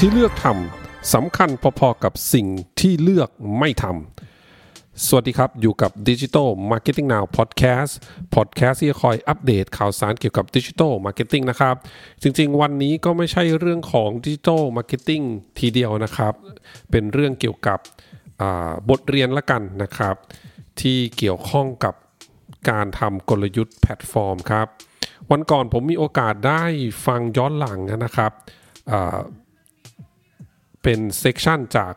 ที่เลือกทำสำคัญพอๆกับสิ่งที่เลือกไม่ทำสวัสดีครับอยู่กับ Digital Marketing Now Podcast Podcast ที่จะคอยอัปเดตข่าวสารเกี่ยวกับ Digital Marketing นะครับ จริงๆ วันนี้ก็ไม่ใช่เรื่องของ Digital Marketing ทีเดียวนะครับ เป็นเรื่องเกี่ยวกับบทเรียนละกันนะครับ ที่เกี่ยวข้องกับการทำกลยุทธ์แพลตฟอร์มครับ วันก่อนผมมีโอกาสได้ฟังย้อนหลังนะครับ เป็น session จาก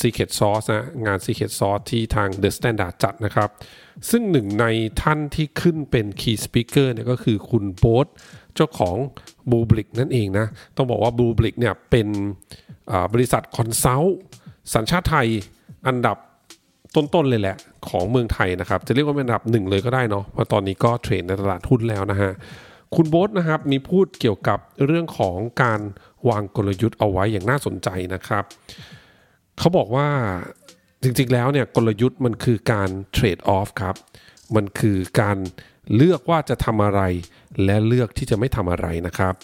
Secret Sauce นะงาน Secret Sauce ที่ทาง The Standard จัดนะครับ ซึ่งหนึ่งในท่านที่ขึ้นเป็น Key Speaker เนี่ยก็คือคุณโบ๊ทเจ้าของ b l u e b l i c นั่นเองนะ ต้องบอกว่า b l u e b l i c เนี่ยเป็นบริษัท consult สัญชาติไทยอันดับต้น ๆ เลยแหละ ของเมืองไทยนะครับ จะเรียกว่าเป็นอันดับหนึ่งเลยก็ได้เนาะเพราะตอนนี้ก็เทรดในตลาดหุ้นแล้วนะฮะ คุณโบ๊ทนะครับมีพูดเกี่ยวกับเรื่องของการวางกลยุทธ์เอาไว้อย่างน่าสนใจนะครับ เขาบอกว่าจริงๆแล้วเนี่ยกลยุทธ์มันคือการเทรดออฟครับ มันคือการเลือกว่าจะทำอะไร และเลือกที่จะไม่ทำอะไรนะครับ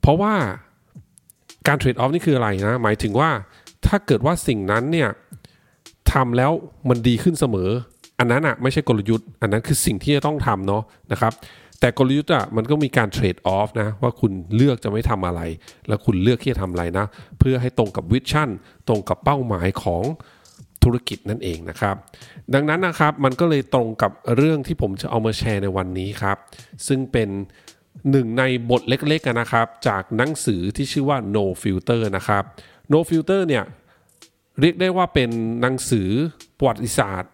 เพราะว่าการเทรดออฟนี่คืออะไรนะ หมายถึงว่าถ้าเกิดว่าสิ่งนั้นเนี่ยทำแล้วมันดีขึ้นเสมอ อันนั้นอะไม่ใช่กลยุทธ์ อันนั้นคือสิ่งที่จะต้องทำเนาะนะครับ แต่กลยุทธ์อะมันก็มีการเทรดออฟนะว่าคุณเลือกจะไม่ทำอะไร แล้วคุณเลือกที่จะทำอะไรนะ เพื่อให้ตรงกับวิชั่น ตรงกับเป้าหมายของธุรกิจนั่นเองนะครับ ดังนั้นนะครับมันก็เลยตรงกับเรื่องที่ผมจะเอามาแชร์ในวันนี้ครับ ซึ่งเป็นหนึ่งในบทเล็กๆนะครับ จากหนังสือที่ชื่อว่า no filter นะครับ no filter เนี่ยเรียกได้ว่าเป็นหนังสือประวัติศาสตร์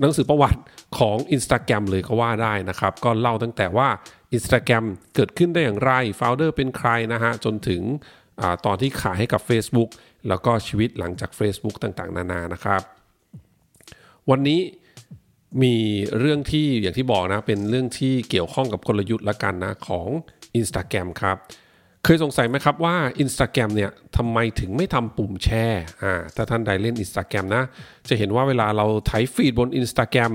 หนังสือประวัติ ของ Instagram เลยก็ว่าได้นะครับ ก็เล่าตั้งแต่ว่า Instagram เกิดขึ้นได้อย่างไรโฟลเดอร์เป็นใครนะฮะ จนถึงอตอนที่ขายให้กับ Facebook แล้วก็ชีวิตหลังจาก Facebook ต่างๆ นานานะครับ วันนี้มีเรื่องที่อย่างที่บอกนะ เป็นเรื่องที่เกี่ยวข้องกับกลยุทธ์ละกันนะ ของ Instagram ครับ เคยสงสัยไหมครับว่า Instagram เนี่ยทำไมถึงไม่ทำปุ่มแชร์อ่าถ้าท่านใดเล่น Instagram นะ จะเห็นว่าเวลาเราไถ feed บน Instagram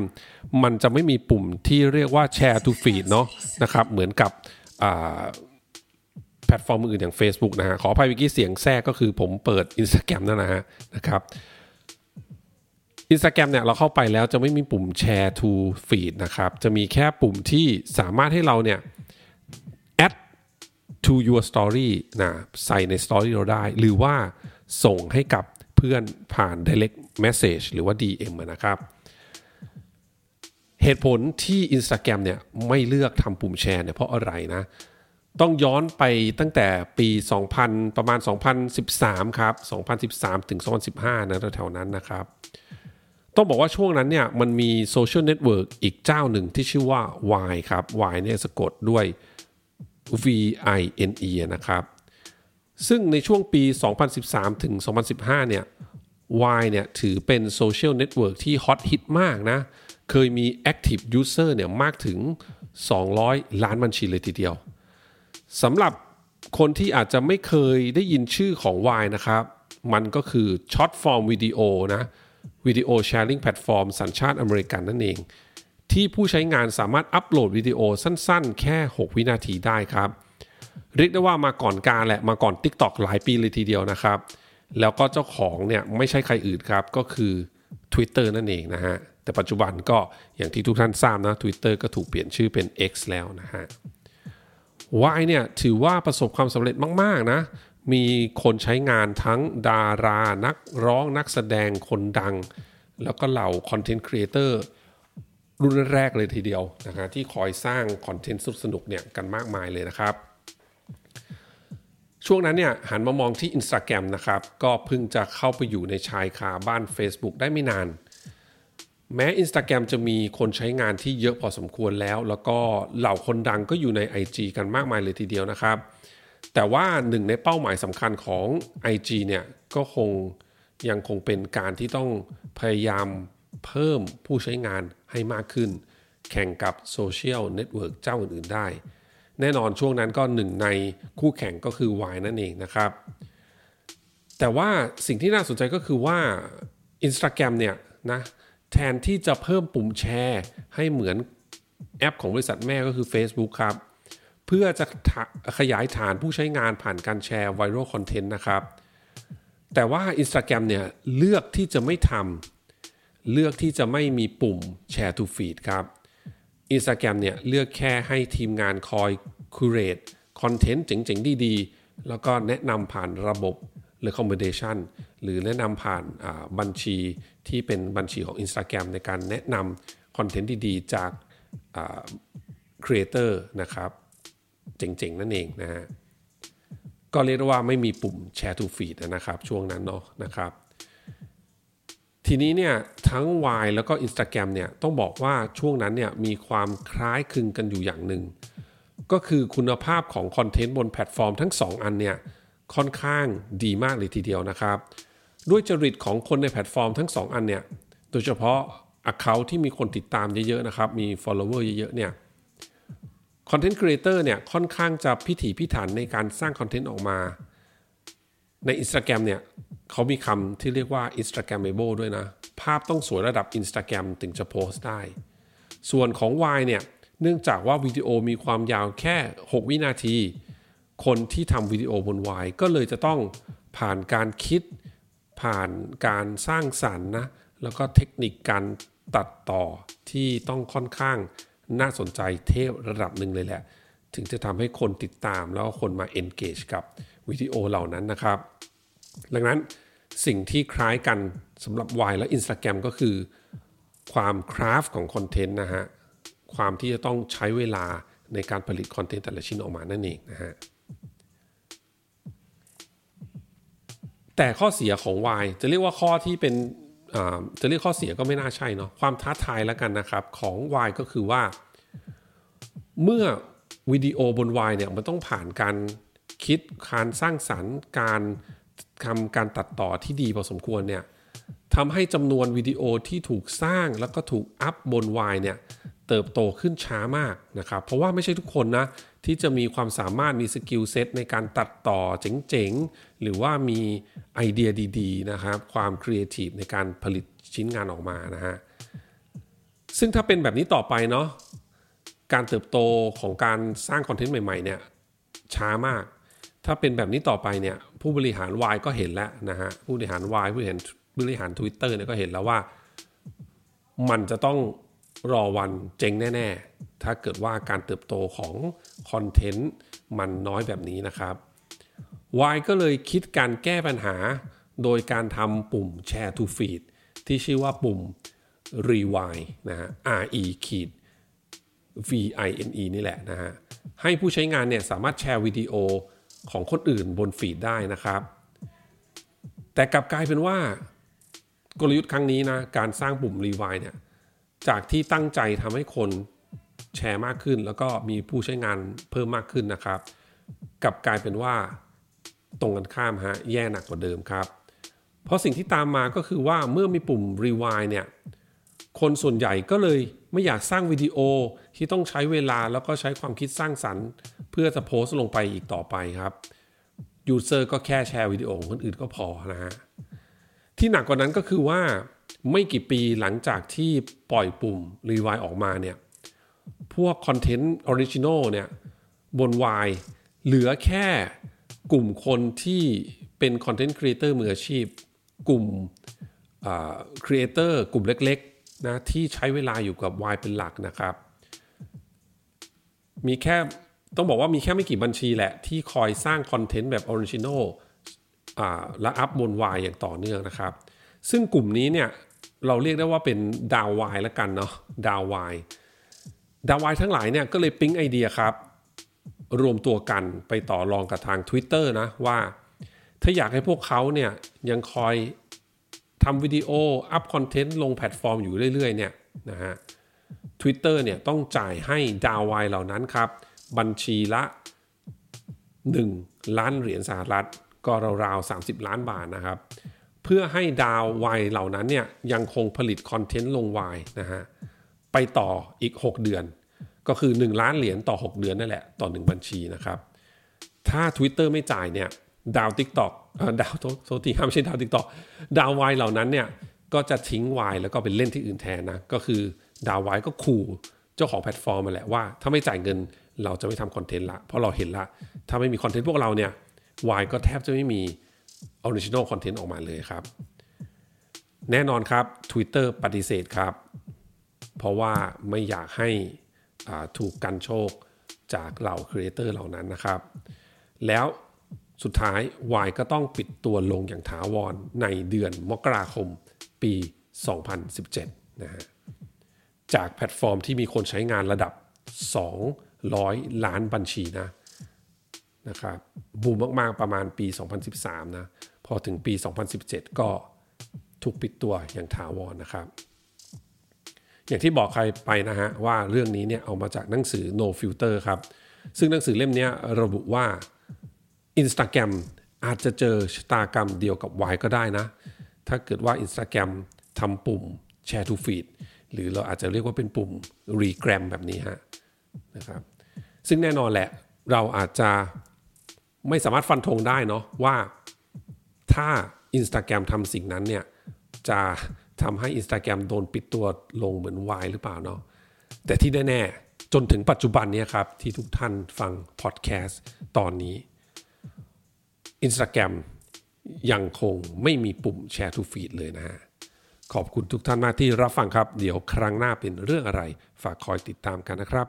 มันจะไม่มีปุ่มที่เรียกว่าแชร์ to feed เนาะนะครับเหมือนกับแพลตฟอร์มอื่นอย่าง Facebook นะฮะขออภัยเมื่อกี้เสียงแทรกก็คือผมเปิด Instagram นั่นนะฮะนะครับอินสตาแกรมเนี่ยเราเข้าไปแล้วจะไม่มีปุ่มแชร์ to feed นะครับ จะมีแค่ปุ่มที่สามารถให้เราเนี่ย to your story นะใส่ใน story เราได้ หรือว่าส่งให้กับเพื่อนผ่าน direct message หรือว่า DM นะครับ เหตุผลที่ Instagram เนี่ยไม่เลือกทำปุ่มแชร์เนี่ยเพราะอะไรนะ ต้องย้อนไปตั้งแต่ปี 2000 ประมาณ 2013 ครับ 2013 ถึง 2015 นะแถวๆนั้นนะครับ ต้องบอกว่าช่วงนั้นเนี่ยมันมีโซเชียลเน็ตเวิร์กอีกเจ้าหนึ่งที่ชื่อว่า Vine ครับ Vine เนี่ยสะกดด้วย VINE นะครับ ซึ่งในช่วงปี 2013 ถึง 2015 เนี่ย Y เนี่ยถือเป็นโซเชียลเน็ตเวิร์กที่ฮอตฮิตมากนะ เคยมี Active User เนี่ยมากถึง 200 ล้านบัญชีเลยทีเดียวสำหรับคนที่อาจจะไม่เคยได้ยินชื่อของ Y นะครับ มันก็คือ short-form video นะ video sharing platform สัญชาติอเมริกันนั่นเอง ที่ผู้ใช้งานสามารถอัปโหลดวิดีโอสั้นๆ แค่ 6 วินาทีได้ครับ เรียกได้ว่ามาก่อนการแหละมาก่อน TikTok หลายปีเลยทีเดียวนะครับ แล้วก็เจ้าของเนี่ยไม่ใช่ใครอื่นครับ ก็คือ Twitter นั่นเองนะฮะ แต่ปัจจุบันก็อย่างที่ทุกท่านทราบนะ Twitter ก็ถูกเปลี่ยนชื่อเป็น X แล้วนะฮะวาเนี่ยถือว่าประสบความสำเร็จมาก ๆ นะ มีคนใช้งานทั้งดารา นักร้องนักแสดงคนดัง แล้วก็เหล่าคอนเทนต์ครีเอเตอร์ รุ่นแรกเลยทีเดียวนะฮะที่คอยสร้างคอนเทนต์สนุกเนี่ยกันมากมายเลยนะครับ ช่วงนั้นเนี่ยหันมามองที่ Instagram นะครับ ก็เพิ่งจะเข้าไปอยู่ในชายคาบ้าน Facebook ได้ไม่นาน แม้ Instagram จะมีคนใช้งานที่เยอะพอสมควรแล้ว แล้วก็เหล่าคนดังก็อยู่ใน IG กันมากมายเลยทีเดียวนะครับ แต่ว่าหนึ่งในเป้าหมายสำคัญของ IG เนี่ยก็คงยังคงเป็นการที่ต้องพยายามเพิ่มผู้ใช้งาน ให้มากขึ้น แข่งกับโซเชียลเน็ตเวิร์กเจ้าอื่นๆได้ แน่นอนช่วงนั้นก็หนึ่งในคู่แข่งก็คือ Y นั่นเองนะครับ แต่ว่าสิ่งที่น่าสนใจก็คือว่า Instagram เนี่ยนะแทนที่จะเพิ่มปุ่มแชร์ ให้เหมือนแอปของบริษัทแม่ก็คือ Facebook ครับ เพื่อจะขยายฐานผู้ใช้งานผ่านการแชร์ไวรัลคอนเทนต์นะครับ แต่ว่า Instagram เนี่ยเลือกที่จะไม่ทำ เลือกที่จะไม่มีปุ่ม Share to Feed ครับ Instagram เนี่ยเลือกแค่ให้ทีมงานคอย curate คอนเทนต์เจ๋งๆ ดีๆ แล้วก็แนะนำผ่านระบบ recommendation หรือแนะนำผ่านบัญชีที่เป็นบัญชีของ Instagram ในการแนะนำคอนเทนต์ดีๆ จากครีเอเตอร์นะครับ เจ๋งๆ นั่นเองนะฮะก็เรียกว่าไม่มีปุ่ม Share to Feed นะครับ ช่วงนั้นเนาะนะครับ ทีนี้เนี่ยทั้ง Y แล้วก็ Instagram เนี่ยต้องบอกว่าช่วงนั้นเนี่ยมีความคล้ายคลึงกันอยู่อย่างหนึ่ง ก็คือคุณภาพของคอนเทนต์บนแพลตฟอร์มทั้ง 2 อันเนี่ยค่อนข้างดีมากเลยทีเดียวนะครับ ด้วยจริตของคนในแพลตฟอร์มทั้ง 2 อันเนี่ยโดยเฉพาะ Account ที่มีคนติดตามเยอะๆนะครับมี follower เยอะๆเนี่ยคอนเทนต์ครีเอเตอร์เนี่ยค่อนข้างจะพิถีพิถันในการสร้างคอนเทนต์ออกมา ใน Instagram เนี่ยเขามีคำที่เรียกว่า Instagramable ด้วยนะ ภาพต้องสวยระดับ Instagram ถึงจะโพสต์ได้ ส่วนของ Y เนี่ยเนื่องจากว่าวิดีโอมีความยาวแค่ 6 วินาที คนที่ทำวิดีโอบน Y ก็เลยจะต้องผ่านการคิด ผ่านการสร้างสรรค์นะ แล้วก็เทคนิคการตัดต่อที่ต้องค่อนข้างน่าสนใจเทพระดับหนึ่งเลยแหละ ถึงจะทำให้คนติดตามแล้วคนมา engage กับวิดีโอเหล่านั้นนะครับ ดังนั้นสิ่งที่คล้ายกันสำหรับ Y และ Instagram ก็คือ ความคราฟของคอนเทนต์นะฮะ ความที่จะต้องใช้เวลาในการผลิตคอนเทนต์แต่ละชิ้นออกมานั่นเองนะฮะ แต่ข้อเสียของ Y จะเรียกว่าข้อที่เป็นจะเรียกข้อเสียก็ไม่น่าใช่เนาะความท้าทายแล้วกันนะครับ ของ Y ก็คือว่า เมื่อ วิดีโอบน Y เนี่ยมันต้องผ่านการคิดการสร้างสรรค์การทำการตัดต่อที่ดีพอสมควรเนี่ยทำให้จำนวนวิดีโอที่ถูกสร้างแล้วก็ถูกอัพบน Y เนี่ยเติบโตขึ้นช้ามากนะครับ เพราะว่าไม่ใช่ทุกคนนะที่จะมีความสามารถมี skill set ในการตัดต่อเจ๋งๆ หรือว่ามีไอเดียดีๆนะครับ ความครีเอทีฟในการผลิตชิ้นงานออกมานะฮะซึ่งถ้าเป็นแบบนี้ต่อไปเนาะ การเติบโตของการสร้างคอนเทนต์ใหม่ๆเนี่ยช้ามาก ถ้าเป็นแบบนี้ต่อไปเนี่ยผู้บริหาร Y ก็เห็นแล้วนะฮะผู้บริหาร Y ผู้บริหารบริหาร Twitter เนี่ยก็เห็นแล้วว่า มันจะต้องรอวันเจ๊งแน่ ๆ ถ้าเกิดว่าการเติบโตของคอนเทนต์มันน้อยแบบนี้นะครับ Y ก็เลยคิดการแก้ปัญหา โดยการทำปุ่ม Share to Feed ที่ชื่อว่าปุ่ม Rewind นะฮะ R E ขีด V I N E นี่แหละนะฮะ ให้ผู้ใช้งานเนี่ยสามารถแชร์วิดีโอของคนอื่นบนฟีดได้นะครับ แต่กลับกลายเป็นว่ากลยุทธ์ครั้งนี้นะ การสร้างปุ่ม Rewind เนี่ย จากที่ตั้งใจทำให้คนแชร์มากขึ้น แล้วก็มีผู้ใช้งานเพิ่มมากขึ้นนะครับ กลับกลายเป็นว่าตรงกันข้ามฮะแย่หนักกว่าเดิมครับ เพราะสิ่งที่ตามมาก็คือว่าเมื่อมีปุ่ม Revine เนี่ย คนส่วนใหญ่ก็เลยไม่อยากสร้างวิดีโอที่ต้องใช้เวลาแล้วก็ใช้ความคิดสร้างสรรค์ เพื่อจะโพสต์ลงไปอีกต่อไปครับ user ก็แค่แชร์วิดีโอของคนอื่นก็พอนะฮะที่หนักกว่านั้นก็คือว่าไม่กี่ปีหลังจากที่ปล่อยปุ่ม Revine ออกมาเนี่ย พวกคอนเทนต์ original เนี่ย บน Y เหลือแค่กลุ่มคนที่เป็นคอนเทนต์ครีเอเตอร์มืออาชีพ กลุ่มครีเอเตอร์กลุ่มเล็ก นะที่ใช้เวลาอยู่กับ Y เป็นหลักนะครับ มีแค่ต้องบอกว่ามีแค่ไม่กี่บัญชีแหละ ที่คอยสร้างคอนเทนต์แบบ original และอัพบน Y อย่างต่อเนื่องนะครับ ซึ่งกลุ่มนี้เนี่ยเราเรียกได้ว่าเป็นดาว Vine แล้วกันเนาะดาว Vineดาววายทั้งหลายเนี่ยก็เลยปิ๊งไอเดียครับ รวมตัวกันไปต่อรองกับทาง Twitter นะว่า ถ้าอยากให้พวกเขาเนี่ยยังคอย ทำวิดีโอ อัพคอนเทนต์ ลงแพลตฟอร์มอยู่เรื่อย ๆ เนี่ยนะฮะ Twitter เนี่ยต้องจ่ายให้ดาววายเหล่านั้นครับ บัญชีละ 1 ล้านเหรียญสหรัฐ ก็ราวๆ 30 ล้านบาทนะครับ เพื่อให้ดาววายเหล่านั้นเนี่ยยังคงผลิตคอนเทนต์ลงวายนะฮะ ไปต่ออีก 6 เดือน ก็คือ 1 ล้านเหรียญต่อ 6 เดือนนั่นแหละ ต่อ 1 บัญชีนะครับ ถ้า Twitter ไม่จ่ายเนี่ย ดาว TikTok ดาวโทษทีไม่ใช่ดาว TikTok ดาววายเหล่านั้นเนี่ยก็จะทิ้งวายแล้วก็ไปเล่นที่อื่นแทนนะ ก็คือดาววายก็ขู่เจ้าของแพลตฟอร์มมาแหละว่า ถ้าไม่จ่ายเงินเราจะไม่ทำคอนเทนต์ละ เพราะเราเห็นละ ถ้าไม่มีคอนเทนต์พวกเราเนี่ยวายก็แทบจะไม่มีoriginal content ออกมาเลยครับ แน่นอนครับ Twitter ปฏิเสธครับ เพราะว่าไม่อยากให้ถูกกรรโชกจากเหล่า creator เหล่านั้นนะครับ แล้ว สุดท้ายวายก็ต้องปิดตัวลงอย่างถาวรในเดือนมกราคมปี 2017 นะฮะ จากแพลตฟอร์มที่มีคนใช้งานระดับ 200 ล้านบัญชีนะนะครับบูมมาก ๆ ประมาณปี 2013 นะ พอถึงปี 2017 ก็ถูกปิดตัวอย่างถาวรนนะครับ อย่างที่บอกใครไปนะฮะ ว่าเรื่องนี้เนี่ยเอามาจากหนังสือ No Filter ครับ ซึ่งหนังสือเล่มนี้ระบุว่า Instagram อาจจะเจอชะตากรรมเดียวกับ Y ก็ได้นะ ถ้าเกิดว่า Instagram ทำปุ่ม Share to Feed หรือเราอาจจะเรียกว่าเป็นปุ่ม Regram แบบนี้ฮะนะครับซึ่งแน่นอนแหละเราอาจจะไม่สามารถฟันธงได้เนาะว่าถ้า Instagram ทำสิ่งนั้นเนี่ยจะทำให้ Instagram โดนปิดตัวลงเหมือน Y หรือเปล่าเนาะแต่ที่แน่ ๆ จนถึงปัจจุบันนี้ครับ ที่ทุกท่านฟังพอดแคสต์ตอนนี้ Instagram ยังคงไม่มีปุ่มแชร์ทูฟีดเลยนะฮะ ขอบคุณทุกท่านมากที่รับฟังครับ เดี๋ยวครั้งหน้าเป็นเรื่องอะไร ฝากคอยติดตามกันนะครับ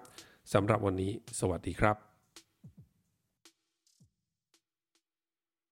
สำหรับวันนี้ สวัสดีครับ